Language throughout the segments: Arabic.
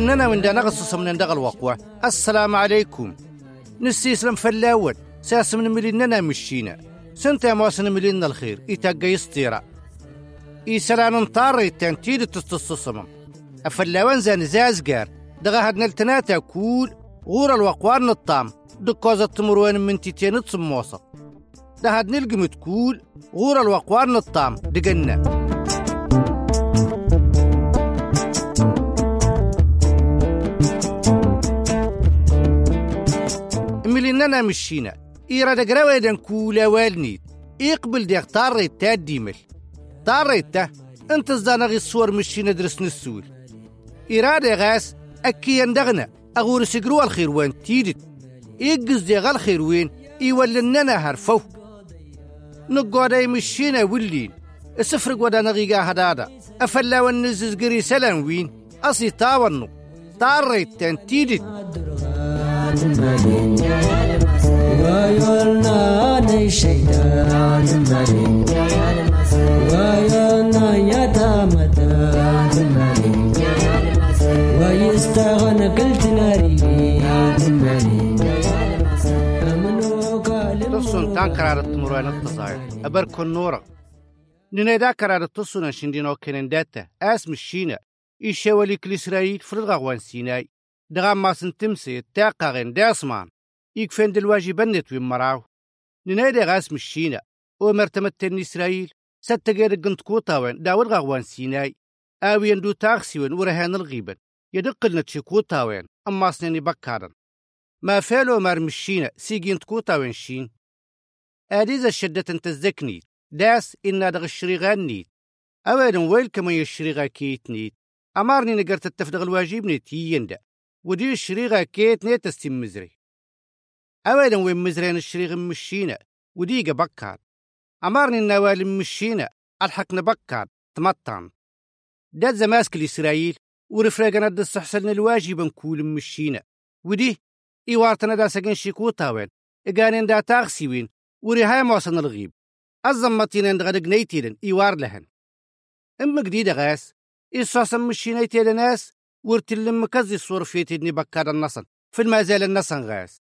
وننا من دا نغصص من دغ الوقوة السلام عليكم. نسيسلم فلاود ساس من مليننا مشينا. سنتا مواسن ملينا الخير إتاقا يستيرا إيسلان انطار إتان تيد تستصصمم أفلاوان زان زازقار دغا هاد نلتناتا كول. غور الوقوار نطام. دكوزة تمروان من تيتين تصموصة ده هاد نلقم تكول غور الوقوار نطام. دقنا. مليننا مشينا إيرا دقراوة دان كولا والنيت. يقبل ديك طاريت تا ديمل. طاريت تا انت الزانغي الصور مشينا درس نسول إرادة غاس أكي يندغنا. أغور سقروا الخير وين تيدت. يقز دي غال خير وين يولننا هرفو نقعد مشينا ولين. السفرق ودا نغيقا هدادا. أفلا ونزز قري سلام وين. أصي تاونو طاريت تان ninaydaa kararatusunan shindhinoo kenendata aasmishiina ishewalikilisraayit fridqaqwansiinaay daqamaasintimsee teaqaqen deasmaan يكفين دلواجب النت وين مراو ننادا غاس مشينا ومرتمت إسرائيل ستغير قنت كوتاوين داود غوان سيناي. آوين دو تاغسيوين ورهان الغيبن. يدق لنا كوتاوين أما سنيني بكارن. ما فعلوا مار مشينا سيجين تكوتاوين شين؟ آديزا شدة تزدكنيت داس إنا دغ الشريغان نيت. أولا ويل كما يشريغا كيت نيت. أمارني نقرت التفدغ الواجب نيت يندا ودي الشريغا كيت نيت استم مزري. أولا وين مزرين الشريغ مشينا وديقا بكار. أمارني النوال مشينا ألحقنا بكار تمطن داد زماسك الإسرائيل ورفراقنا دا السحسن الواجب نكول مشينا. ودي إيوارتنا دا سجن شيكوتاوين إيقانين دا تاغسيوين وريهاي موصن الغيب. الزمتين دا غدق نيتيلن إيوار لهن. إما جديدة غاس إيصاصا مشينا يتيل ناس ورتلم مكزي الصور في تدني بكار النصن في المازال النصن غاس.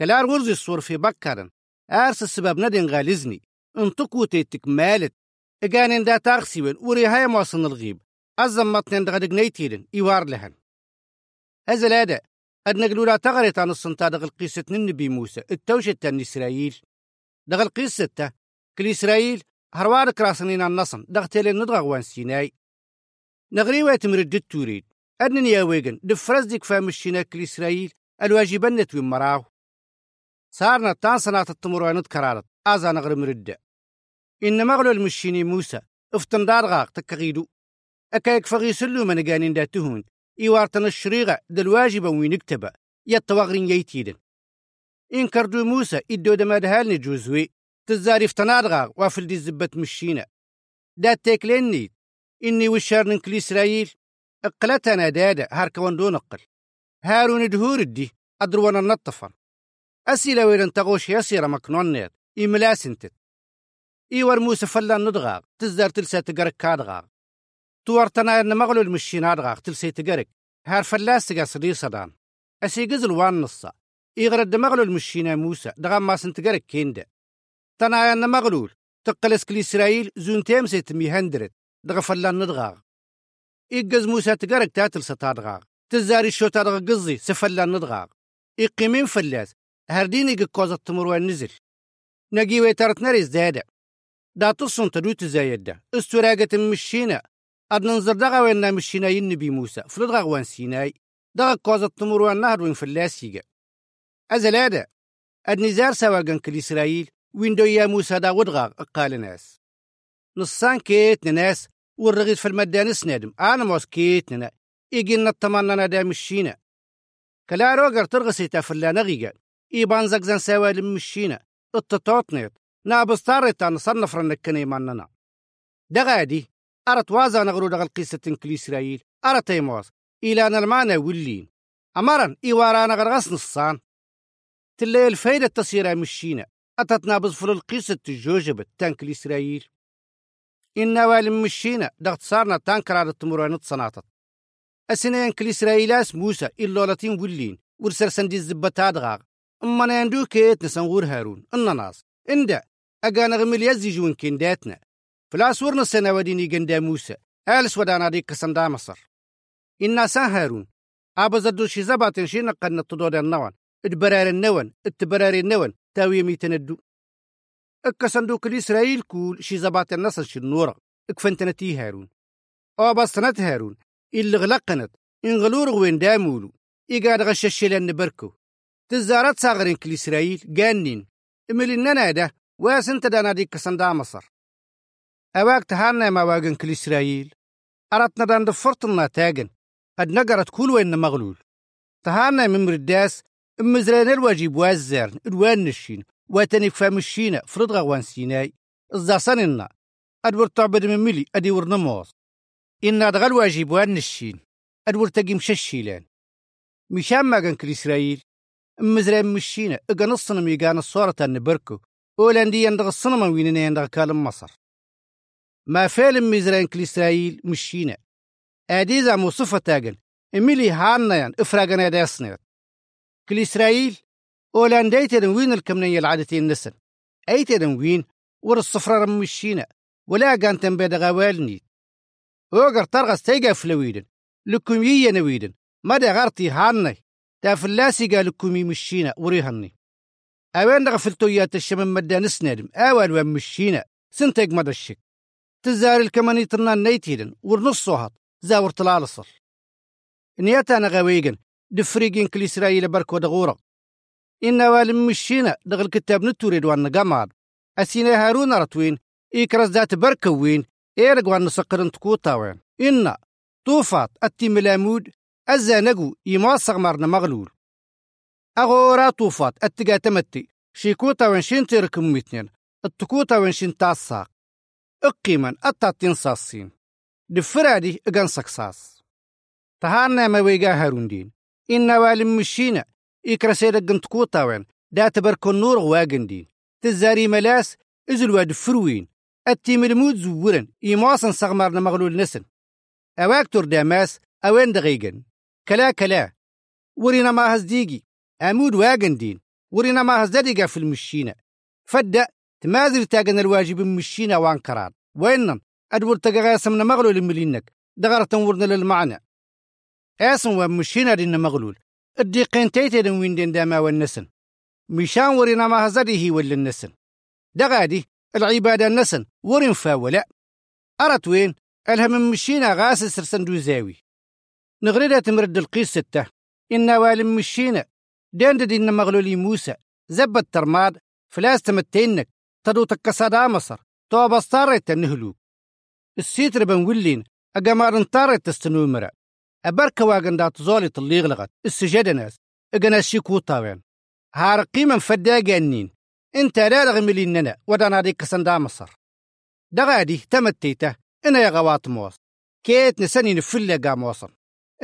كلار ورزي الصور في بكارن أرس السبب ندين غالزني. انتقو تيتك مالت. إيقانين دا تاغسيوين وريهاي موصن الغيب الزمتين دا غدق نيتيلن إيوار لهن. هذا لا أد نقلولا تغريت عن الصنطا دغ القصة النبي موسى التوشة إسرائيل. دغ القصة تا كل إسرائيل. هروار كراسنين عن نصن. دغ تيلي ندغ وان سيناي. نغري ويت مردد توريد أدنني يا دفرز ديك فام الشينا كل إسرائيل. الواجبان نتوين مراو. صارنا تان سنة التمروانات كرارت. آزا نغري مردة. إن مغلو المشيني موسى. افتن دارغاق تكغيدو. أكايك فغيسلو من قانين داتهون إيوارتنا الشريغة دالواجبة وين اكتبا يتوغرين ييتيدن. إن كردو موسى إدو دما دهالني جوزوي. تزاري فتنادغا وافل دي زبت مشينا دات تيكلين نيت إني وشارن كل إسرائيل أقلتنا دادا هاركوان دون أقل. هارون دهور الدي أدروانا النطفر أسئلة ويرن تغوش يسير مكنون نيت إملاسنتت إيوار موسى فلان ندغاغ. تزدار تلسا تقرك كادغاغ. توارتنا ان مغلو المشينا دغاق تلسي تقرك هار فلاس تقا صدير صدان أسي قزل وان نصا. إيغرد مغلو المشينا موسى. دغا ما سنتقرك كيندا تنا ان مغلول. تقلس كل إسرائيل. زون تيمسي تمي هندرت. دغا فلان ندغاغ. إيقز موسى تقرك تاتل ستادغاغ. تزاري شو تادغا قزي. سفلان ندغاغ. إيقيمين فلاس. قكوزة تمروان نزل نجي ويترت نريز دادا دا تصن تدوت زايدة استراقة مشينا أد ننظر دغا وين مشينا ينبي موسى فلدغا وان سيناي دغا كوزة تمروان نهر وين فلاس يجا أزلادا أد نزار سواقن كل إسرائيل ويندو يا موسى دا ودغاغ قال ناس. نصان كيت ناس والرغيد في المدان سنادم أنا موس كيت ننا إيجينا الطماننا دا مشينا كلا روغر ترغسي تافلا نغيقا إيبان زقزان سوالم مشينا التطوطنيت نابس طارتا نصنف رنكني ماننا. دغادي. أرت وازا نغرو دغل قصة كل إسرائيل أرت تيموس إلى المعنى ولين. أمرا إيوارانا غرغس نصان. تلي الفايدة تصير مشينا أتتنا بظفر القصة تجوجبت تانك الإسرائيل إنا والم مشينا دغت صارنا تانكر على التمرانات صناطت أسنين كل إسرائيلاس موسى إلا لاتين ولين. ورسر سندي الزبتا دغاغ أما ناندو كيت نسنغور هارون. الناس إندا. أغانا غمل يزيجون كنداتنا فلاس سنة وديني جندا موسى. آلس ودانا ديك سندا مصر. إنا سان هارون. أبا زدو شي زباتن شي نقن التدود النوان. اتبرار النوان. اتبرار النوان. تاوي ميتندو إكا صندوق الإسرائيل كول شي زبات النصر شي النورة. اكفنتنتي هارون. أو بسنت هارون. اللي غلقنت إن غلور وين دامولو إيقاد غششلان نبركو تزارت صاغرين كل إسرائيل جانين. إملي ده واسنت دانا ديك صندا مصر. أواك تهانا ما واغن كل إسرائيل. أردنا دان دفرتنا تاغن. أد نقرت كل وين مغلول. تهانا من مرداس مزران الواجب وازرن الوان نشين. واتني فام الشينا فرد غوان سيناي. الزاساننا أدور تعبد من ملي أدي ورنموز إن أدغل واجب وان نشين. أدور تقي مششيلان مشان ما كان كل إسرائيل. مزران مشينا إغا نصنا ميغان الصورة نبركو أولاندي يندغ الصنما ويننا يندغ كالم مصر. ما فعل مزران كل إسرائيل مشينا أديزا مصفة تاغن إميلي هانيان إفراغنا داسنيت كل إسرائيل أولان دايتن وين الكمنية العادتين نسن. أيتن وين؟ ور الصفرة رمشينا ولا كان تنبيد غوالني وقر ترغس تيجا فلويدن لكم يي نويدن. مدى غارتي هاني تافلاسي قال لكم يمشينا وريهني أوين دغفلتو يا تشمم مدى نسندم أول ومشينا سنتيق مدى الشك تزار الكماني ترنان نيتيدن ورنص صوهات زاور طلالصر نياتا غويقن دفريقين كل إسرائيل بركو دغورة إن والم مشينا دغل كتاب نتوريد وان قماد أسينا هارون رتوين إيكرز ذات بركوين إيرق وان نسقرن تكوتاوين إن طوفات أتي ملامود أزا نقو يماصغ مرنا مغلول أغورا طوفات أتقا تمتي. شيكوتا وين شين تركم متنين التكوتا وين شين تاساق. اقيما أتاتين صاصين دفرادي أغان سكساس. تهانا ما ويغا هاروندين. إن والم مشينا. إكرسيدا قنت كوتاوين دا تبركو النور واقندين تزاري ملاس إزل واد فروين. التيم المود زورن. إيماسن صغمرنا مغلول نسن. أواكتور داماس أوين دغيقن كلا كلا. ورينا ما هزديقي. أمود واقندين ورينا ما هزديقا في المشينا فدأ تمازر تاقن الواجب مشينا وانكران وينن أدور تقاسمنا مغلول ملينك دغرتن ورنا للمعنى. اسم ومشينا دين مغلول الديقين تيتي وين دين داما والنسن. مشان ورنا ما هزده ولا النسن. دغادي العبادة النسن. ورن فاولا. أرت وين؟ ألهم مشينا غاسل سرسن دوزاوي نغريدا تمرد القيس ستة. إنا والم مشينا. دين دين مغلولي موسى. زبت ترماد. فلاس تمتينك. تدو تكسادا مصر. تو بستارت النهلوك السيتر بنولين أقامار انطارت تستنومرا أبركا واغن دات زولي تليغ لغت. السجادة ناس. أقنا شيكو طاوين. هار قيمة فدا جانين. إنت لا رغملي ننا. ودانا ديك سندا مصر. دغادي تمتيته. إنا يا غوات موس كيت نسني نفل قام وصل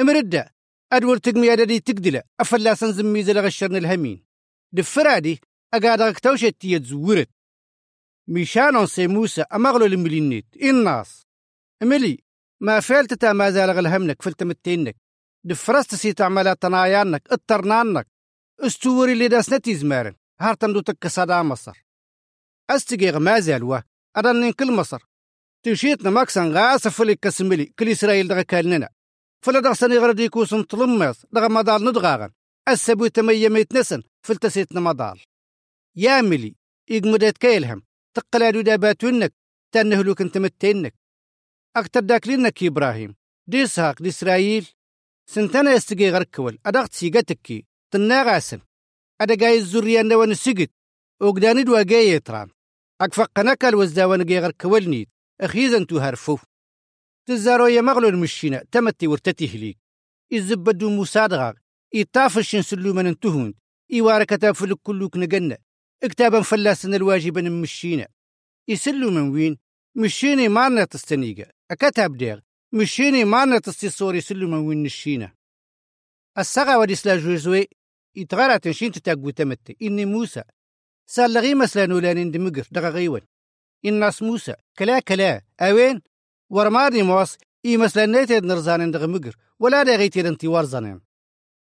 امردة أدور تقمي أدري تقدلة أفلا سنزم ميزة لغشرن الهمين. دفرادي أقادغك توشت تيتزورت ميشانون سي موسى أمغلو الملينيت الناس ملي ما فعلت ما زال غلهمنك فلت متينك. دفرست سي تعمل تنايانك اطرنانك استوري اللي داس نتي زمارن هارتن دو تك صدا مصر. أستقيغ ما زال وا أدنين كل مصر. تشيتنا ماكسن غاس فلي كسملي كل إسرائيل دغا كالننا. فلا دغسني غردي كوسن طلميص دغا مدال ندغاغن. السبو تمية ميت نسن فلتسيتنا مدال. يا ملي إيق كيلهم. تقلادو داباتونك تنهلوك انت متينك. أكتر داكلينك إبراهيم. دي ساق دي إسرائيل. سنتنا يستقي غركول أدغت سيقتكي تناغاسن أدا قاي الزريان نوان السجد وقداني دوا يتران. أكفقنك الوزداوان غير كولنيت أخيزا تهرفو تزارو يا مغلو المشينا تمتي ورتتي هليك. إزبدو مسادغا إطافش سلو من انتهون إيوار كتاب فلك كلوك نجنة اكتابا فلاسن الواجب مشينا يسلو من وين؟ مشيني مارنا تستنيقة أكتاب ديغ. مشيني مارنا تستيصور يسلو من وين نشينا السغا وديسلا جوزوي يتغرى تنشين تتاقو تمتي. إني موسى. سال لغي مسلا نولانين دمقر دغا غيون الناس موسى. كلا كلا. أوين؟ ورمادي موس إي مسلا نيتيد نرزانين دغا مقر ولا دا غيتيد انتي ورزانين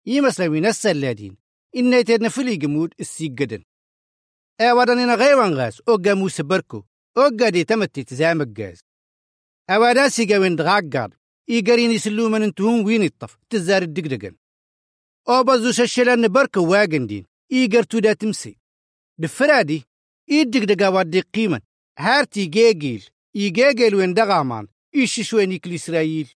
إي مسلا وين السلادين إن نيتيد نفلي قمود السيق أودانينا غيوان غاس أوغا موسى بركو أوغا دي تمتي تزامك غاز أوادا سيقا وين دغاقار إيقارين يسلو من انتهون وين الطف تزار الدقدقن أو بزو ششلان بركو واقن دين إيقار تودا تمسي. دفرادي إيدقدقا وادي قيمة هارتي جيجيل إيجيجيل وين دغامان. إيش شوين يكل إسرائيل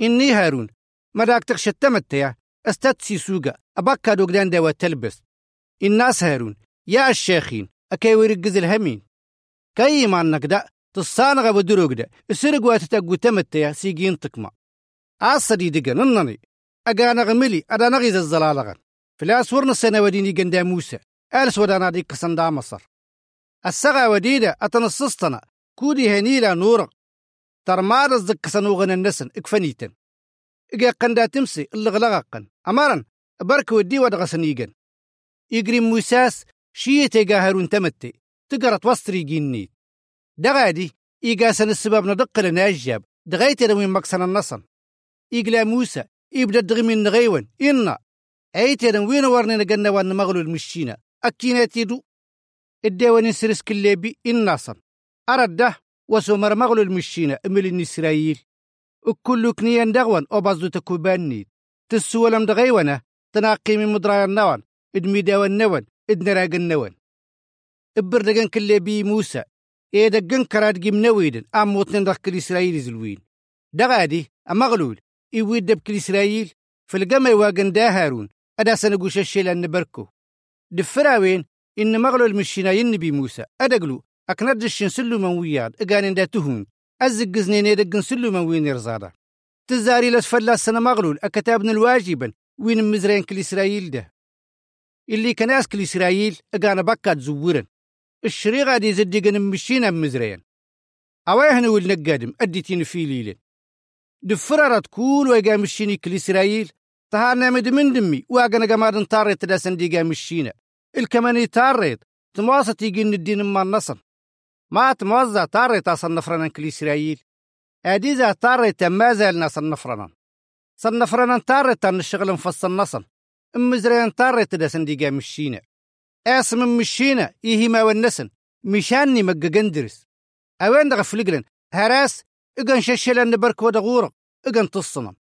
إني هارون مداك تخشتمت يا استاتسي سوقا أبكا دوغدان دوا تلبس. الناس هارون يا الشيخين أكي ورقز الهمين. كي ما نقدأ؟ تصانغ بدروق دا إسرق واتتاقو تمتيا سيجين تكما عصدي دقن ننني. أقانا غملي أدا نغيز الزلالغن فلاس ورن السنة وديني قندا موسى. ألس ودانا دي قصن مصر السغا وديدا أتنصصتنا. كودي هنيلا نورق. ترماد الزك سنوغن النسن إكفنيتن. إجا قندا تمسي اللي غلغقن أمارن برك ودي ودغسنيقن يجري موساس شيتي هارون تمتي. تقرت وسطري جينيت. دغادي إيقاسن السباب ندق لنا دغيت وين مكسن النصن. إيقلا موسى إبدا دغمين نغيون. إنا. أيت وين ورني نقنا وان مغلو المشينا أكينات يدو الديوان سرس كليبي الناصن أرده وسمر مغلو المشينا أمل إسرائيل وكل كنيان دغوان أبازو تكوبانيت تسولم دغيونا تناقي من مدرايا النوان ادمي داوان نوان. ادنراق النوان ابردقن كل بي موسى إيه دقن كراد جيم نويدن آم دخ كل إسرائيل زلوين. دغادي أمغلول يويد دب كل إسرائيل في القمة واقن دا هارون أدا سنقوش الشيل ان بركو دفراوين إن مغلو المشينا ينبي موسى ادقلو الشين سلو من وياد اقان دا تهون أزق زنين دقن سلو من وين يرزادا تزاري لسفلا السنة مغلول أكتابن الواجبا وين مزرين كل إسرائيل ده. اللي كان اسكل إسرائيل اقان بكات زورن. الشري غادي يزدقن مشينا مزرين. أواهن والنقادم أديتين في ليلة. دفررت كول ويقا مشيني كل إسرائيل. تهارنا مد من دمي واقنا قمادن تاريت دا سنديقا مشينا. الكماني تاريت تمواصت يقين الدين ما النصر ما تموزع تاريت أصل نفرنا كل إسرائيل أديزا تاريت ما زال نصر نفرنا صنفرنا تاريت أن الشغل مفصل نصر أم زرين تاريت دا سنديقا مشينا أسم مشينا إيه ما والنسن مشاني مقا قندرس أوين دغ فلقلن؟ هراس إغن ششلن نبرك ودغورق إغن تصنم.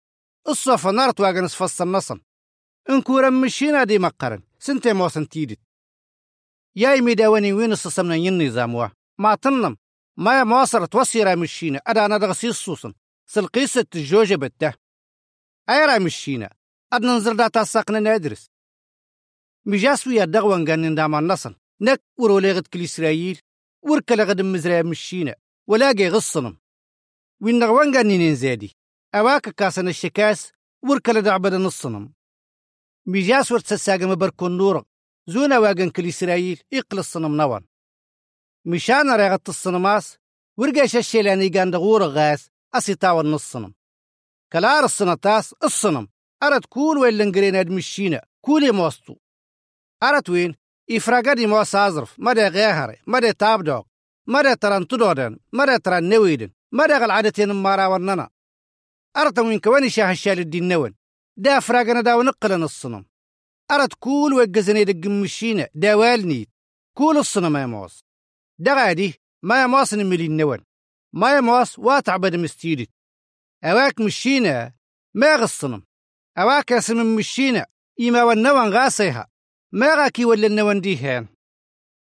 الصفا نارت واغن سفص النصن إن كورا مشينا دي مقرن. سنتي موسن تيدت. ياي ميداواني وين الصصمنا النظام وا ما تنم ما مواصرة وصيرا مشينا أدا أنا دغسي الصوصن سلقيسة الجوجة بده. أيرا مشينا أدنا نزر داتا ساقنا ندرس مجاس ويا دغوان قان ندام النصن نك وروليغت كل إسرائيل وركلا غد مزرع مشينا ولاقي غصنم. وين نغوان قان ننزادي أواك كاسن الشكاس وركلا دعبد نصنم مجاس ورت سساقم بركون نورق زونا واقن كل إسرائيل إقل الصنم نوان. مشان رغت الصنماس ورقاش الشيلاني قان دغور غاس أسيطاو النصنم كلار الصنطاس الصنم أرد كول وين لنقرين أدمشينا كولي موستو. أرت وين؟ إفراغدي مو سازرف مدى غيهري مدى تابدوك مدى تران تدودن مدى تران نويدن مدى غالعادتين مارا وننا أرت وين كواني شاه الشال الدين نون دا فراغنا دا ونقلن الصنم. أرت كول وقزني دق مشينا دا والنيت كول الصنم يا موس. دا غادي ما يموس نملي النون ما يموس واتعبد مستيدت أواك مشينا ما غصنم. أواك اسم مشينا إما والنون غاسيها ما غاكي ولا النوان هان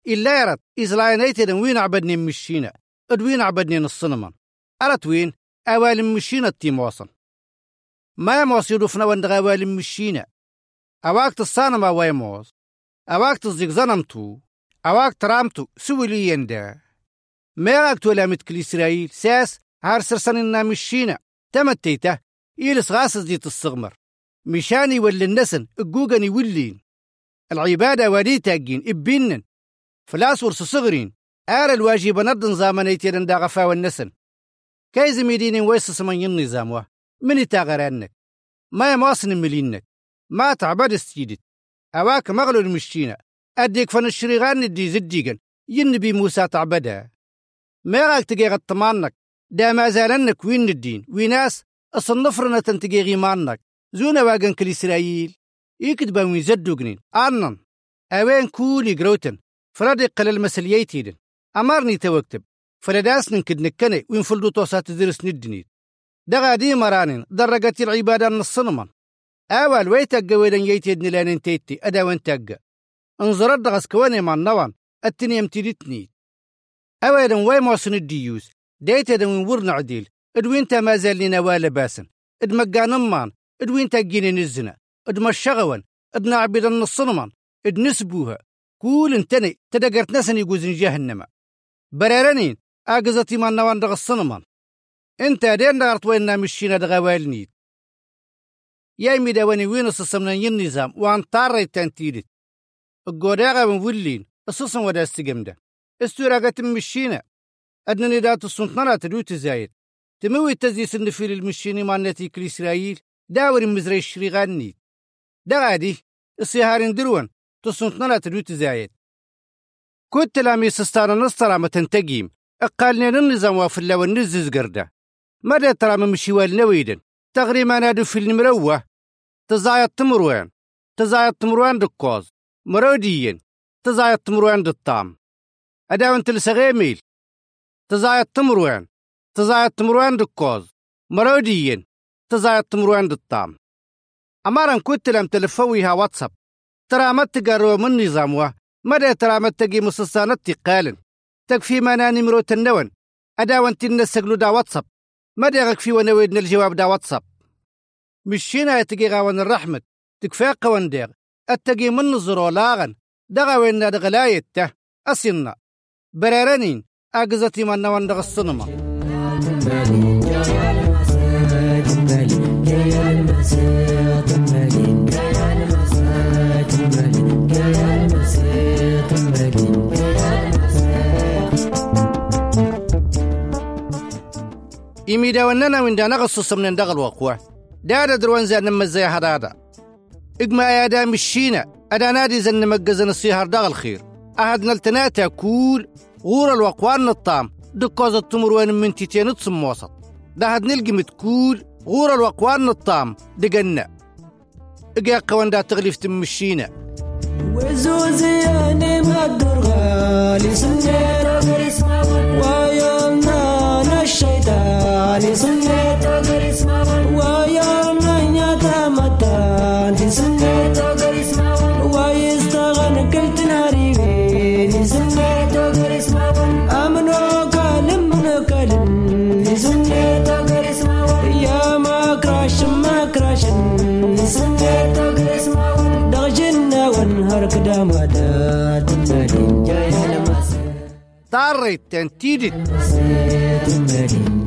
إلا يرد إزلاينيتي وين عبدني مشينا؟ أدوين عبدني الصنما أرت وين؟ أوال مشينا التيموصن ما يموس يدفنا وندغ أوال مشينا. أواك تصانما ويموس أواك تصدق زنمتو أواك ترامتو سوي لي يندا. ميغاك تولامت كل إسرائيل ساس هار سرسن مشينا. تمتيته إيلس غاسس ديت الصغمر. مشاني ولا النسن الجوجني ولين. العبادة ودي تاجين إبينن. فلاس ورس صغرين. آر الواجب نرد نظام نيتيرن دا غفا والنسن. كايز ميدين ويس سمين النظام وه من تاغرانك ما يماصن ملينك. ما تعبد استيدت أواك مغلو المشينا أديك فن الشريغان دي زديقن. ينبي موسى تعبدها ما راك تجي غطمانك دا ما زالنك وين الدين؟ ويناس أصنفرنا تنتجي غيمانك. زونا واغن كل إسرائيل. يكتب وين زدوغنين آنن. أوين كولي جروتن فرادي قلل مسليتيدن أمرني توكتب. فلداس نكد نكني وين فلدو توسات تدرس ندنيد. دغا دي مرانين. درجت العبادة الصنمان أول ويتقى ويدن يتيد نلان تيتي. أدا وين انظرت دغس كواني من نوان التني يمتدتني أولا وي موسن الديوس ديت وين ورن عديل ادوين تا ما زال لنا والا باسن. اد مقان أمان ادوين تا جيني نزنا. اد مشغوان اد نعبد النصنمان اد نسبوها. كول انتني تدقرت نسن يقوزن جهنم. برارنين اقزتي من نوان دغ الصنمان انت دين دارت وين مشينا دغوالنيد يا ميدا وين الصمنا النظام وان طاري تنتيدت. القوداغا من ولين الصصن ودا استقمده. استوراغا تمشينا أدنني دات السنطنة تدو تزايد تموي تزيس النفيل المشيني مانتي كل إسرائيل داور مزري الشريغاني دا غادي السيهارين دروان تسنطنة تدو تزايد كنت تلامي سستانا نصطرا ما تنتقيم أقالنا النظام وافلا والنزز قرده. مدى ترى من مشيوال نويدن. تغريما نادو في المروة. تزايد تمروان. تزايد تمروان دكوز. مروديين تزايد تمروان دالطام أداون تلسغيميل تزايد تمروان تزايد تمروان دكوز مروديين تزايد تمروان دالطام أمارا كنت لم تلفويها واتساب. ترى ما تقروا من نظامها؟ مدى ترى ما تقي مسلسانات قالن تكفي ما ناني مرو تنون أداون تنسقلو دا واتساب. مدى غكفي ونويدن الجواب دا واتساب؟ مشينا يتقي غاون الرحمة. تكفي قوان ديغ التقي من نظرو لاغن. دغا وين دغلايته أصينا برارنين. أجزتي من نوان دغ الصنمة إميدا وننا من دانا غصص من دغ الوقوع. دادا دروان زي نما زي هدادا. إجما يا دام الشينا أدا نادي زن مجزن السيهر دغ الخير. أهدنا التناتا كول غور الوقوان الطام دكوز التمر وين من تيتين تصم وسط. ده هاد نلقي متكول غور الوقوان الطام دقنا. إجا قوان دا تغليف تمشينا وزوزياني مقدر غالي. سنيت ويومنا الشيطان. سنيت طاريت تنتيدت مالين جاي